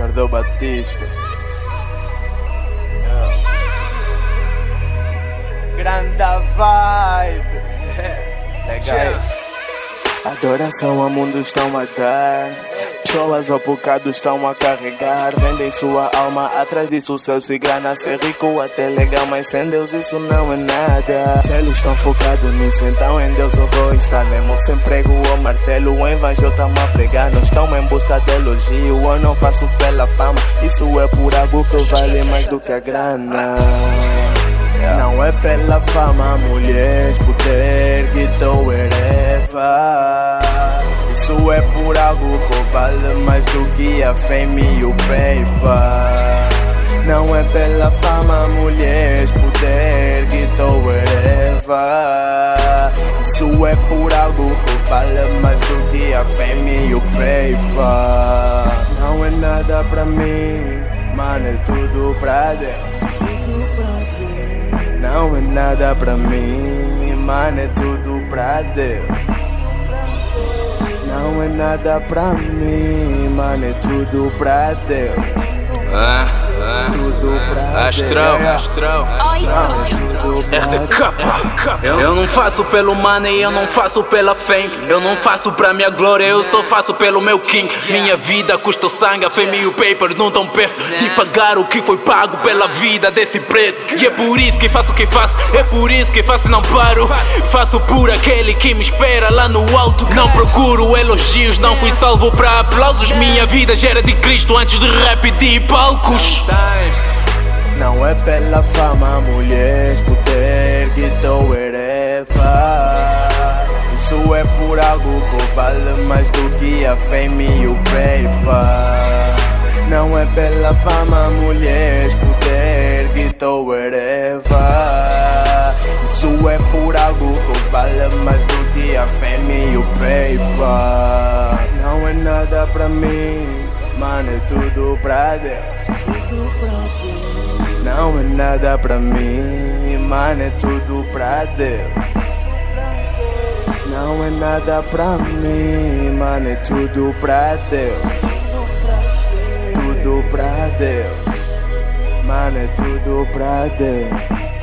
Jardel Batista. Adoração a mundo estão a dar. Pessoas ao bocado estão a carregar. Vendem sua alma atrás disso. Sucesso e grana. Ser rico até legal, mas sem Deus isso não é nada. Se eles estão focados nisso, então em Deus eu vou estar. Mesmo sem prego ou martelo, o evangelho tá a pregar. Não estão em busca de elogio. Eu não faço pela fama. Isso é por algo que vale mais do que a grana. Não é pela fama, mulheres, poder, guitar, wherever. Isso é por algo que vale mais do que a fame e o paper. Não é pela fama, mulheres, poder, guitar, wherever. Isso é por algo que vale mais do que a fame e o paper. Não é nada pra mim, mano, é tudo pra Deus. Não é nada pra mim, mano, é tudo pra Deus. Não é nada pra mim, mano, é tudo pra Deus. Ah, ah, Tudo pra Astral, Deus. astral. Tudo pra RDK, eu, eu não faço pelo money, eu não faço pela fame. Eu não faço pra minha glória, eu só faço pelo meu king. Minha vida custou sangue, a fame e o paper não tão perto de pagar o que foi pago pela vida desse preto. E é por isso que faço o que faço, é por isso que faço e não paro. Faço por aquele que me espera lá no alto. Não procuro elogios, não fui salvo pra aplausos. Minha vida já era de Cristo antes de rap e de palcos. Não é pela fama, mulheres, poder, guitar, wherever. Isso é por algo que vale mais do que a fame e o paper. Não é pela fama, mulheres, poder, guitar, wherever. Isso é por algo que vale mais do que a fame e o paper. Não é nada pra mim, mano, é tudo pra Deus. Não é nada pra mim, mano, é tudo pra Deus. Não é nada pra mim, mano, é tudo pra Deus. Tudo pra Deus, mano, é tudo pra Deus.